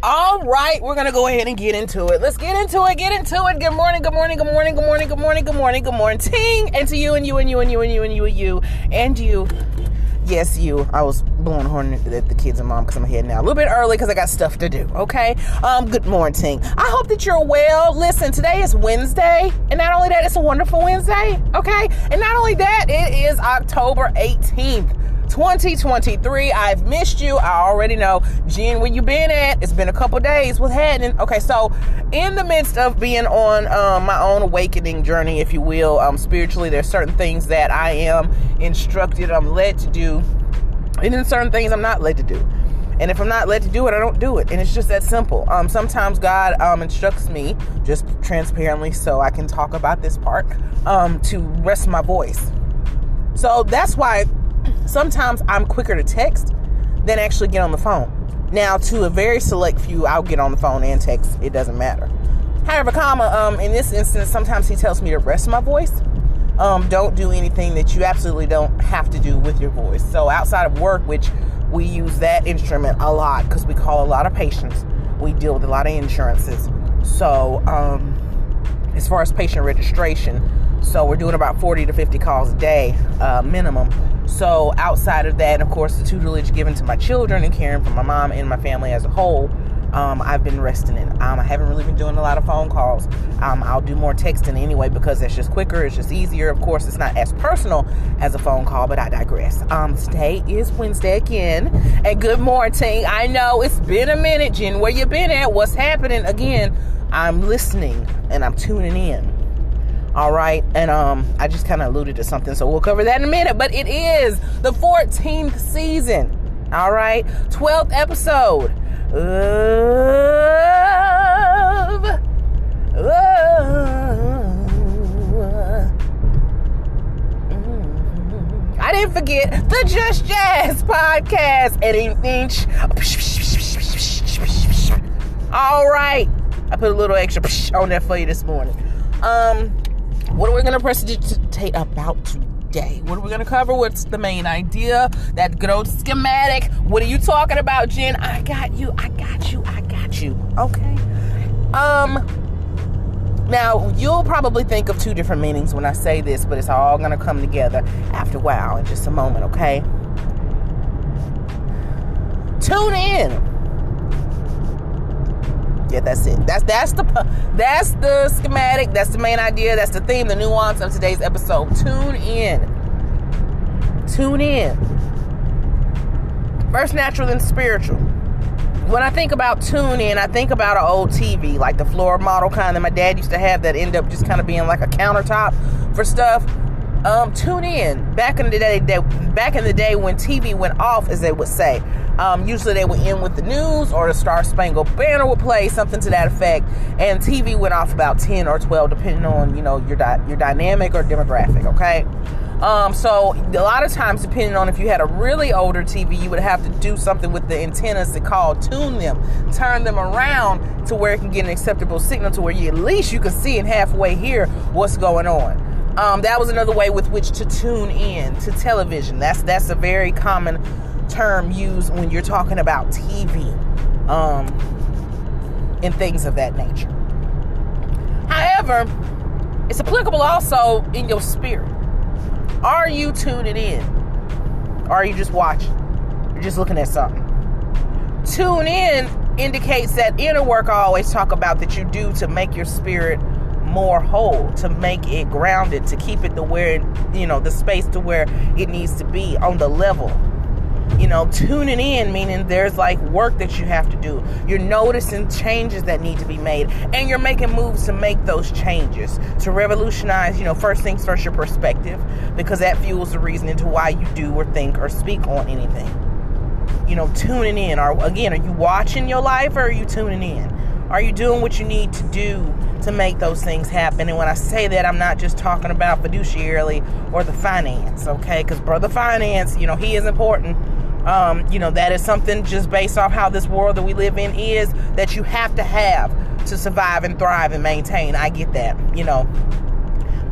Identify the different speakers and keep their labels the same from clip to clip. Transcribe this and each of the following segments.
Speaker 1: All right, we're gonna go ahead and get into it. Let's get into it. Get into it. Good morning. Good morning. Good morning. Good morning. Good morning. Good morning. Good morning. Ting, and to you and you and you and you and you and you and you and you. Yes, you. I was blowing horn at the kids and mom because I'm heading now. a little bit early because I got stuff to do. Okay. Um. Good morning. I hope that you're well. Listen, today is Wednesday, and not only that, it's a wonderful Wednesday. Okay. And not only that, it is October 18th. 2023. I've missed you. I already know. Jen, where you been at? It's been a couple days. What's happening? Okay, so in the midst of being on um, my own awakening journey, if you will, um, spiritually, there's certain things that I am instructed, I'm led to do, and then certain things I'm not led to do. And if I'm not led to do it, I don't do it. And it's just that simple. Um, sometimes God um, instructs me, just transparently, so I can talk about this part, um, to rest my voice. So that's why sometimes I'm quicker to text than actually get on the phone. Now, to a very select few, I'll get on the phone and text. It doesn't matter. However, comma, um, in this instance, sometimes he tells me to rest my voice. Um, don't do anything that you absolutely don't have to do with your voice. So outside of work, which we use that instrument a lot because we call a lot of patients, we deal with a lot of insurances. So um, as far as patient registration, so we're doing about 40 to 50 calls a day uh, minimum. So outside of that, of course, the tutelage given to my children and caring for my mom and my family as a whole, um, I've been resting in. Um, I haven't really been doing a lot of phone calls. Um, I'll do more texting anyway because it's just quicker, it's just easier. Of course, it's not as personal as a phone call, but I digress. Um, today is Wednesday again, and good morning. I know it's been a minute, Jen. Where you been at? What's happening? Again, I'm listening and I'm tuning in. All right, and um, I just kind of alluded to something, so we'll cover that in a minute. But it is the 14th season. All right, 12th episode of. I didn't forget the Just Jazz podcast. Anything. All right. I put a little extra on there for you this morning. Um, what are we going to precipitate about today? What are we going to cover? What's the main idea? That good old schematic. What are you talking about, Jen? I got you. I got you. I got you. Okay. Um. Now, you'll probably think of two different meanings when I say this, but it's all going to come together after a while in just a moment, okay? Tune in. Yeah, that's it. That's that's the that's the schematic. That's the main idea. That's the theme, the nuance of today's episode. Tune in. Tune in. First natural, then spiritual when I think about tune in, I think about an old TV, like the floor model kind that my dad used to have that end up just kind of being like a countertop for stuff. Um, tune in. Back in the day, they, back in the day when TV went off, as they would say, um, usually they would end with the news or the Star Spangled Banner would play something to that effect, and TV went off about ten or twelve, depending on you know your di- your dynamic or demographic. Okay. Um, so a lot of times, depending on if you had a really older TV, you would have to do something with the antennas to call tune them, turn them around to where it can get an acceptable signal to where you at least you can see and halfway hear what's going on. Um, that was another way with which to tune in to television. That's that's a very common term used when you're talking about TV um, and things of that nature. However, it's applicable also in your spirit. Are you tuning in? Or are you just watching? You're just looking at something. Tune in indicates that inner work I always talk about that you do to make your spirit more whole, to make it grounded, to keep it to where, you know, the space to where it needs to be on the level. You know, tuning in, meaning there's like work that you have to do. You're noticing changes that need to be made, and you're making moves to make those changes, to revolutionize, you know, first things first, your perspective, because that fuels the reason into why you do or think or speak on anything. You know, tuning in. Or again, are you watching your life or are you tuning in? Are you doing what you need to do to make those things happen? And when I say that, I'm not just talking about fiduciarily or the finance, okay? Because brother finance, you know, he is important. Um, you know, that is something just based off how this world that we live in is that you have to have to survive and thrive and maintain. I get that, you know.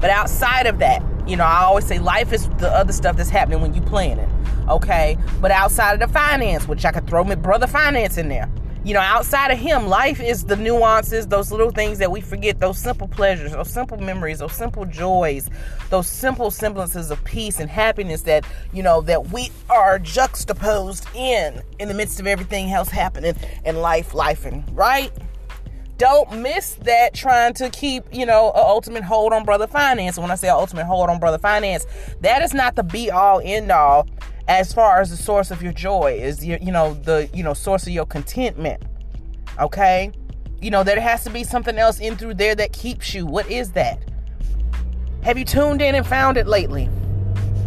Speaker 1: But outside of that, you know, I always say life is the other stuff that's happening when you plan it. Okay. But outside of the finance, which I could throw my brother finance in there. You know, outside of him, life is the nuances, those little things that we forget, those simple pleasures, those simple memories, those simple joys, those simple semblances of peace and happiness that, you know, that we are juxtaposed in in the midst of everything else happening in life, life and right? don't miss that trying to keep, you know, an ultimate hold on brother finance. When I say ultimate hold on brother finance, that is not the be all end all as far as the source of your joy is your, you know, the, you know, source of your contentment. Okay? You know, there has to be something else in through there that keeps you. What is that? Have you tuned in and found it lately?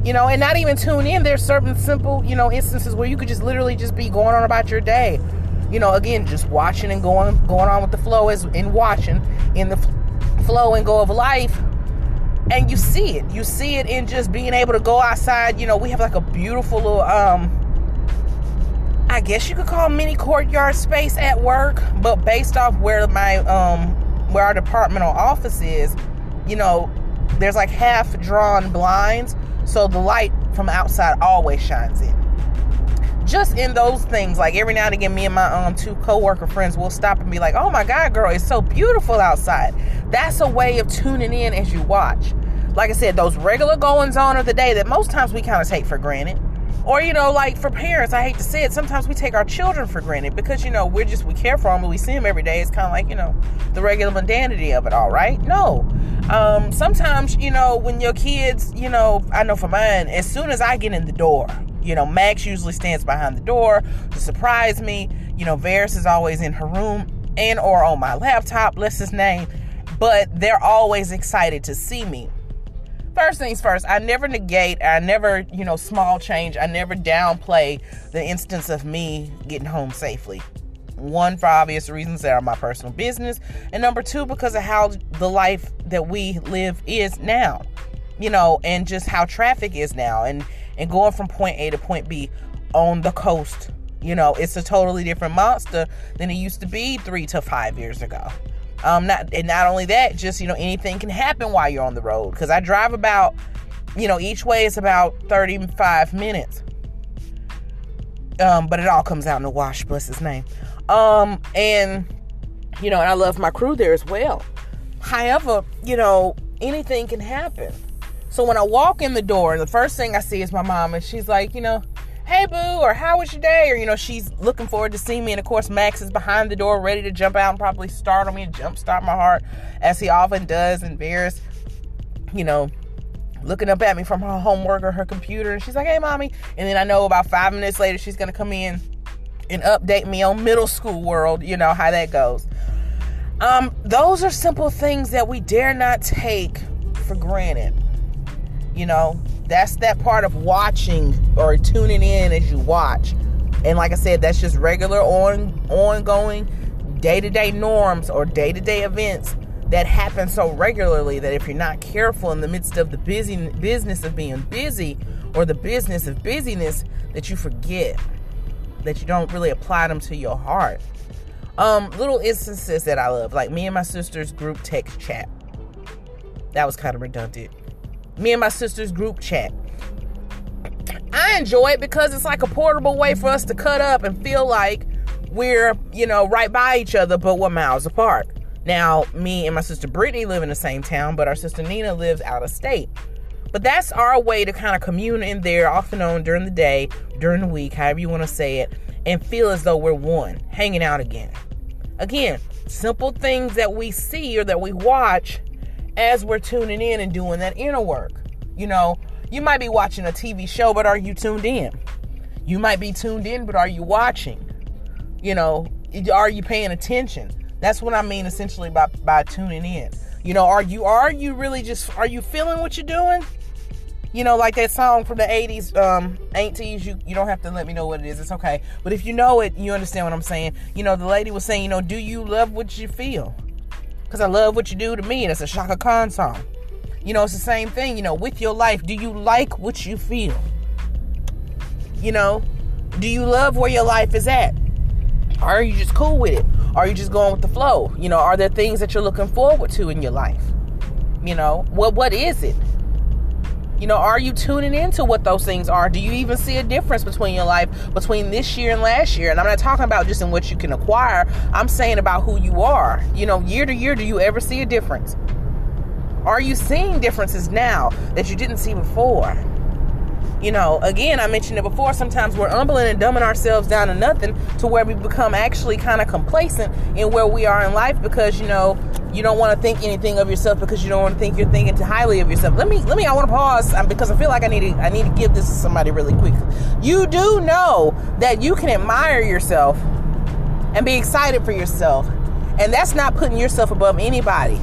Speaker 1: You know, and not even tune in. There's certain simple, you know, instances where you could just literally just be going on about your day you know, again, just watching and going going on with the flow is in watching in the flow and go of life. And you see it. You see it in just being able to go outside. You know, we have like a beautiful little um I guess you could call mini courtyard space at work, but based off where my um where our departmental office is, you know, there's like half drawn blinds, so the light from outside always shines in just in those things, like every now and again, me and my um two co-worker friends will stop and be like, "Oh my God, girl, it's so beautiful outside." That's a way of tuning in as you watch. Like I said, those regular goings on of the day that most times we kind of take for granted. Or, you know, like for parents, I hate to say it, sometimes we take our children for granted because, you know, we're just, we care for them and we see them every day. It's kind of like, you know, the regular mundanity of it all, right? No. Um, sometimes, you know, when your kids, you know, I know for mine, as soon as I get in the door, you know, Max usually stands behind the door to surprise me. You know, Varys is always in her room and or on my laptop, lists his name. But they're always excited to see me. First things first, I never negate, I never, you know, small change, I never downplay the instance of me getting home safely. One, for obvious reasons that are my personal business, and number two, because of how the life that we live is now, you know, and just how traffic is now. And and going from point A to point B on the coast. You know, it's a totally different monster than it used to be three to five years ago. Um, not and not only that, just you know, anything can happen while you're on the road. Because I drive about, you know, each way is about 35 minutes. Um, but it all comes out in the wash, bless his name. Um, and you know, and I love my crew there as well. However, you know, anything can happen. So when I walk in the door, the first thing I see is my mom, and she's like, you know, hey boo, or how was your day? Or, you know, she's looking forward to seeing me. And of course, Max is behind the door, ready to jump out and probably startle me and jump jumpstart my heart, as he often does. And Varys, you know, looking up at me from her homework or her computer. And she's like, hey, mommy. And then I know about five minutes later, she's to come in and update me on middle school world, you know, how that goes. Um, those are simple things that we dare not take for granted. You know, that's that part of watching or tuning in as you watch. And like I said, that's just regular on ongoing day-to-day norms or day-to-day events that happen so regularly that if you're not careful in the midst of the busy business of being busy or the business of busyness that you forget that you don't really apply them to your heart. Um, little instances that I love, like me and my sister's group text chat. That was kind of redundant me and my sister's group chat. I enjoy it because it's like a portable way for us to cut up and feel like we're, you know, right by each other, but we're miles apart. Now, me and my sister Brittany live in the same town, but our sister Nina lives out of state. But that's our way to kind of commune in there off and on during the day, during the week, however you want to say it, and feel as though we're one, hanging out again. Again, simple things that we see or that we watch as we're tuning in and doing that inner work. You know, you might be watching a TV show, but are you tuned in? You might be tuned in, but are you watching? You know, are you paying attention? That's what I mean essentially by by tuning in. You know, are you are you really just are you feeling what you're doing? You know, like that song from the 80s, um, Ain't Tease, you, you don't have to let me know what it is. It's okay. But if you know it, you understand what I'm saying. You know, the lady was saying, you know, do you love what you feel? Because I love what you do to me. And it's a Chaka Khan song. You know, it's the same thing, you know, with your life. Do you like what you feel? You know, Do you love where your life is at? Or are you just cool with it? Or Are you just going with the flow? You know, are there things that you're looking forward to in your life? You know, what what is it? You know, are you tuning into what those things are? Do you even see a difference between your life between this year and last year? And I'm not talking about just in what you can acquire. I'm saying about who you are. You know, year to year, do you ever see a difference? Are you seeing differences now that you didn't see before? you know, again, I mentioned it before. Sometimes we're humbling and dumbing ourselves down to nothing to where we become actually kind of complacent in where we are in life because you know you don't want to think anything of yourself because you don't want to think you're thinking too highly of yourself. Let me, let me. I want to pause um, because I feel like I need to. I need to give this to somebody really quick. You do know that you can admire yourself and be excited for yourself, and that's not putting yourself above anybody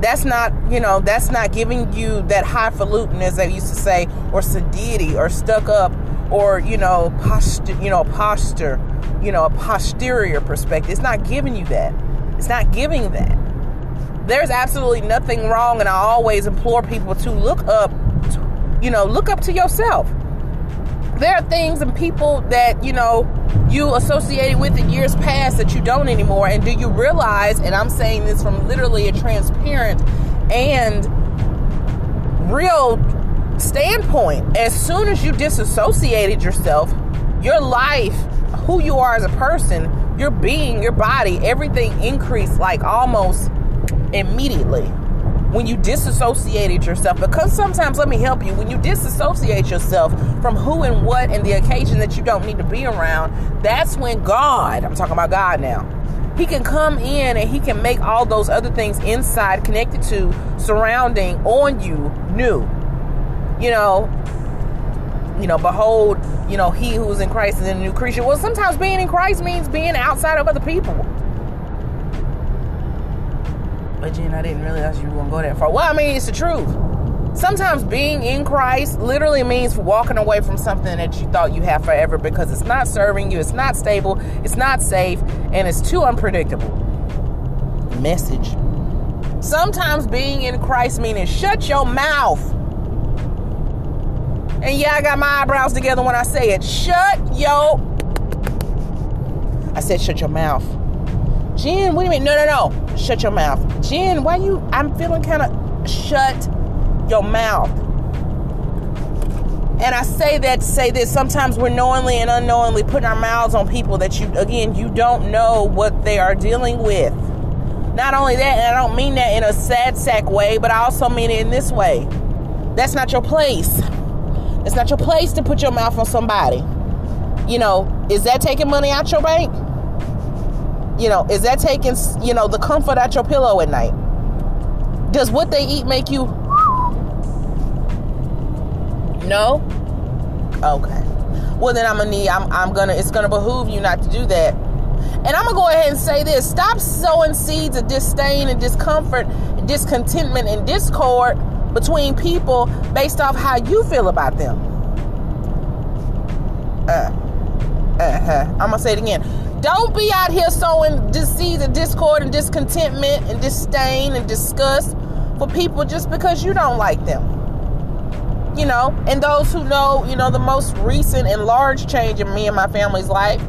Speaker 1: that's not you know that's not giving you that highfalutin as they used to say or sedity or stuck up or you know posture you know posture you know a posterior perspective it's not giving you that it's not giving that. There's absolutely nothing wrong and i always implore people to look up you know look up to yourself. There are things and people that you know you associated with in years past that you don't anymore and do you realize and i'm saying this from literally a transparent and real standpoint as soon as you disassociated yourself your life who you are as a person your being your body everything increased like almost immediately when you disassociated yourself. Because sometimes, let me help you, when you disassociate yourself from who and what and the occasion that you don't need to be around, that's when God, I'm talking about God now, He can come in and He can make all those other things inside connected to, surrounding, on you new. You know, you know, behold, you know, he who is in Christ is a new creature. Well, sometimes being in Christ means being outside of other people. But Jen, I didn't realize you were gonna go that far. Well, I mean, it's the truth. Sometimes being in Christ literally means walking away from something that you thought you had forever because it's not serving you, it's not stable, it's not safe, and it's too unpredictable. Message. Sometimes being in Christ meaning shut your mouth. And yeah, I got my eyebrows together when I say it. Shut your. I said, shut your mouth. Jen, what do you mean? No, no, no. Shut your mouth. Jen, why you? I'm feeling kind of. Shut your mouth. And I say that to say this. Sometimes we're knowingly and unknowingly putting our mouths on people that you, again, you don't know what they are dealing with. Not only that, and I don't mean that in a sad sack way, but I also mean it in this way. That's not your place. It's not your place to put your mouth on somebody. You know, is that taking money out your bank? You know, is that taking, you know, the comfort out your pillow at night? Does what they eat make you No? Okay. Well then I'm gonna need I'm I'm gonna it's gonna behoove you not to do that. And I'm gonna go ahead and say this. Stop sowing seeds of disdain and discomfort, discontentment and discord between people based off how you feel about them. Uh, uh-huh. I'm gonna say it again. Don't be out here sowing disease and discord and discontentment and disdain and disgust for people just because you don't like them. You know, and those who know, you know, the most recent and large change in me and my family's life,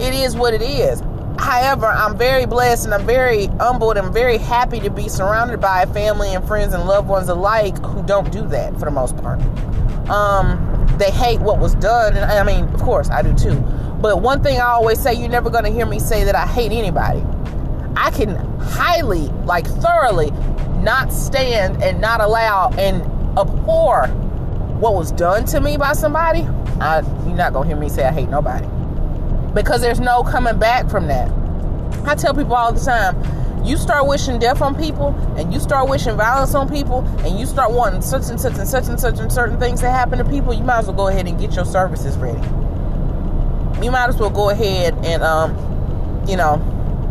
Speaker 1: it is what it is. However, I'm very blessed and I'm very humbled and very happy to be surrounded by family and friends and loved ones alike who don't do that for the most part. Um, they hate what was done, and I mean, of course, I do too. But one thing I always say, you're never going to hear me say that I hate anybody. I can highly, like thoroughly, not stand and not allow and abhor what was done to me by somebody. I, you're not going to hear me say I hate nobody. Because there's no coming back from that. I tell people all the time, you start wishing death on people and you start wishing violence on people and you start wanting such and such and such and such and certain things to happen to people, you might as well go ahead and get your services ready you might as well go ahead and um, you know,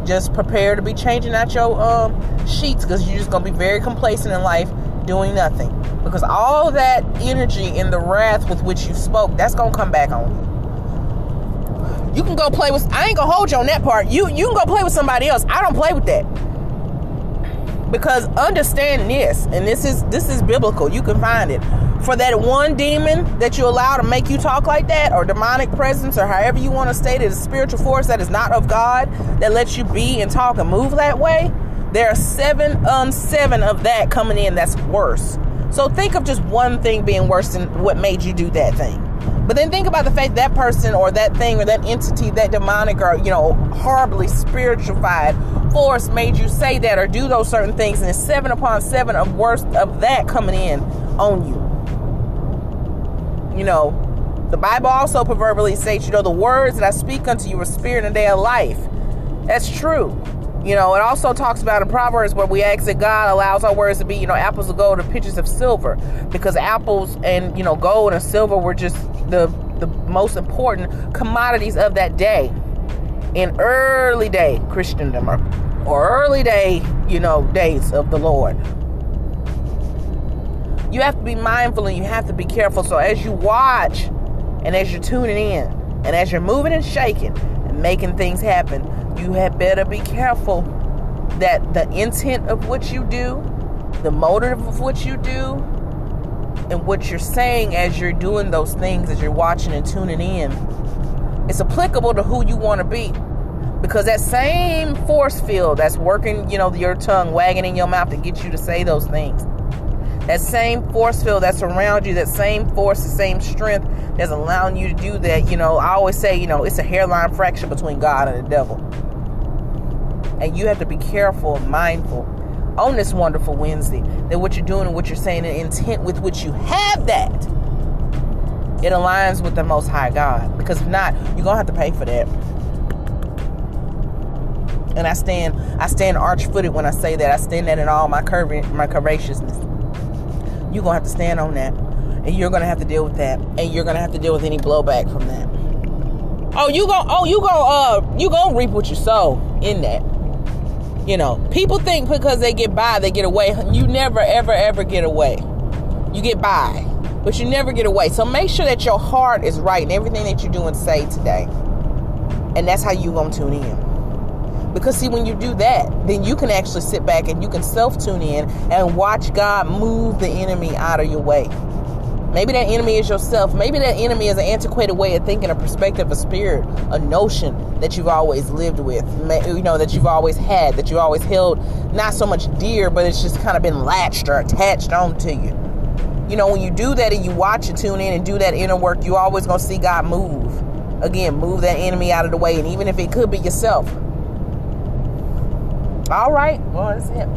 Speaker 1: just prepare to be changing out your um sheets because you're just gonna be very complacent in life doing nothing. Because all that energy and the wrath with which you spoke, that's gonna come back on you. You can go play with I ain't gonna hold you on that part. You you can go play with somebody else. I don't play with that. Because understand this, and this is this is biblical. You can find it. for that one demon that you allow to make you talk like that, or demonic presence, or however you want to state it, a spiritual force that is not of God that lets you be and talk and move that way, there are seven um seven of that coming in that's worse. So think of just one thing being worse than what made you do that thing. But then think about the fact that person or that thing or that entity, that demonic or, you know, horribly spiritualified force made you say that or do those certain things. And it's seven upon seven of worse of that coming in on you. You know, the Bible also proverbially states, you know, the words that I speak unto you are spirit and they are life. That's true. You know, it also talks about in Proverbs where we ask that God allows our words to be, you know, apples of gold and pitchers of silver. Because apples and, you know, gold and silver were just the the most important commodities of that day in early day Christendom or, or early day, you know, days of the Lord. You have to be mindful and you have to be careful. So as you watch and as you're tuning in and as you're moving and shaking and making things happen, you had better be careful that the intent of what you do, the motive of what you do, and what you're saying as you're doing those things, as you're watching and tuning in, it's applicable to who you want to be. Because that same force field that's working, you know, your tongue wagging in your mouth to get you to say those things, that same force field that's around you, that same force, the same strength that's allowing you to do that, you know, I always say, you know, it's a hairline fraction between God and the devil. And you have to be careful and mindful on this wonderful Wednesday that what you're doing and what you're saying and intent with which you have that it aligns with the most high God. Because if not you're gonna have to pay for that. And I stand I stand arch footed when I say that. I stand that in all my curving my courageousness you're gonna have to stand on that. And you're gonna have to deal with that. And you're gonna have to deal with any blowback from that. Oh you go oh you go uh you gonna reap what you sow in that you know, people think because they get by, they get away. You never, ever, ever get away. You get by, but you never get away. So make sure that your heart is right in everything that you do and say today. And that's how you gonna tune in. Because see, when you do that, then you can actually sit back and you can self tune in and watch God move the enemy out of your way. Maybe that enemy is yourself. Maybe that enemy is an antiquated way of thinking, a perspective, a spirit, a notion that you've always lived with, you know, that you've always had, that you always held not so much dear, but it's just kind of been latched or attached onto you. You know, when you do that and you watch and tune in and do that inner work, you always gonna see God move. Again, move that enemy out of the way, and even if it could be yourself. All right, well, that's it.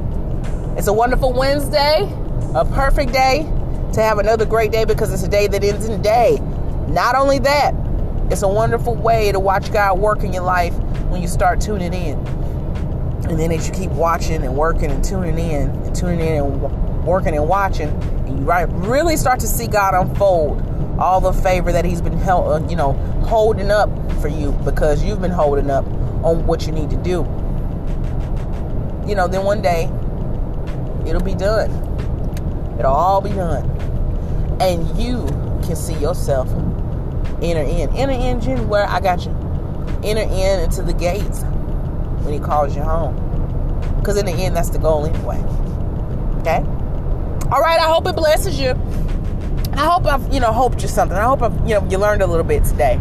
Speaker 1: It's a wonderful Wednesday, a perfect day to have another great day because it's a day that ends in day. Not only that, it's a wonderful way to watch God work in your life when you start tuning in. And then as you keep watching and working and tuning in and tuning in and working and watching, and you really start to see God unfold all the favor that He's been held, uh, you know, holding up for you because you've been holding up on what you need to do. You know, then one day it'll be done. It'll all be done and you can see yourself enter in. Enter in, Jenny, where I got you. Enter in into the gates when he calls you home. Because in the end, that's the goal anyway. Okay? All right, I hope it blesses you. I hope I've, you know, hoped you something. I hope I've, you know, you learned a little bit today.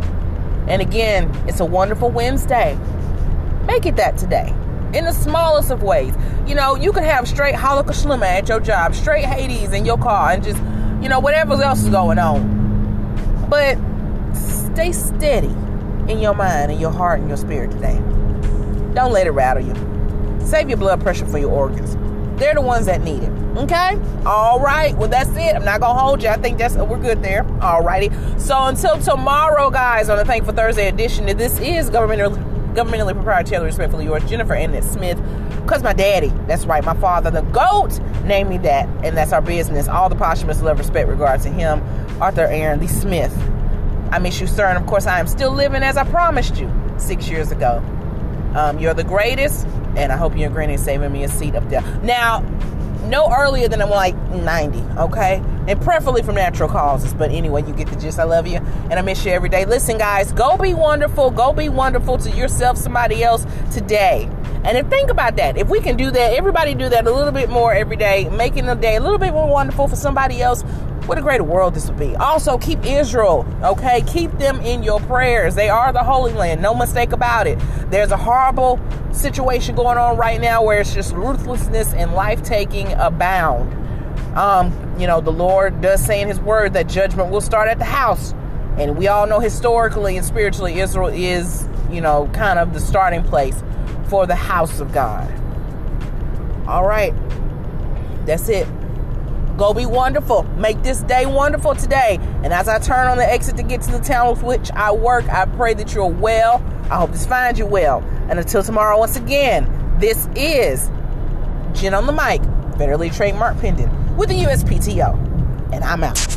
Speaker 1: And again, it's a wonderful Wednesday. Make it that today. In the smallest of ways. You know, you can have straight Halakha at your job, straight Hades in your car, and just you know, whatever else is going on. But stay steady in your mind and your heart and your spirit today. Don't let it rattle you. Save your blood pressure for your organs. They're the ones that need it. Okay? All right. Well, that's it. I'm not gonna hold you. I think that's we're good there. All righty. So until tomorrow, guys, on the Thankful Thursday edition, this is governmental governmentally proprietary, respectfully yours, Jennifer Annette Smith. Because my daddy, that's right, my father, the GOAT, named me that. And that's our business. All the posthumous love, respect, regard to him, Arthur Aaron Lee Smith. I miss you, sir. And of course, I am still living as I promised you six years ago. Um, you're the greatest, and I hope you're agreeing saving me a seat up there. Now, no earlier than I'm like 90, okay? And preferably from natural causes. But anyway, you get the gist. I love you and I miss you every day. Listen, guys, go be wonderful. Go be wonderful to yourself, somebody else today. And if think about that, if we can do that, everybody do that a little bit more every day, making the day a little bit more wonderful for somebody else, what a great world this would be. Also, keep Israel, okay? Keep them in your prayers. They are the Holy Land, no mistake about it. There's a horrible situation going on right now where it's just ruthlessness and life taking abound. Um, you know, the Lord does say in His Word that judgment will start at the house. And we all know historically and spiritually, Israel is, you know, kind of the starting place for the house of God. All right. That's it. Go be wonderful. Make this day wonderful today. And as I turn on the exit to get to the town with which I work, I pray that you're well. I hope this finds you well. And until tomorrow, once again, this is Jen on the mic, federally trademark pending with the USPTO. And I'm out.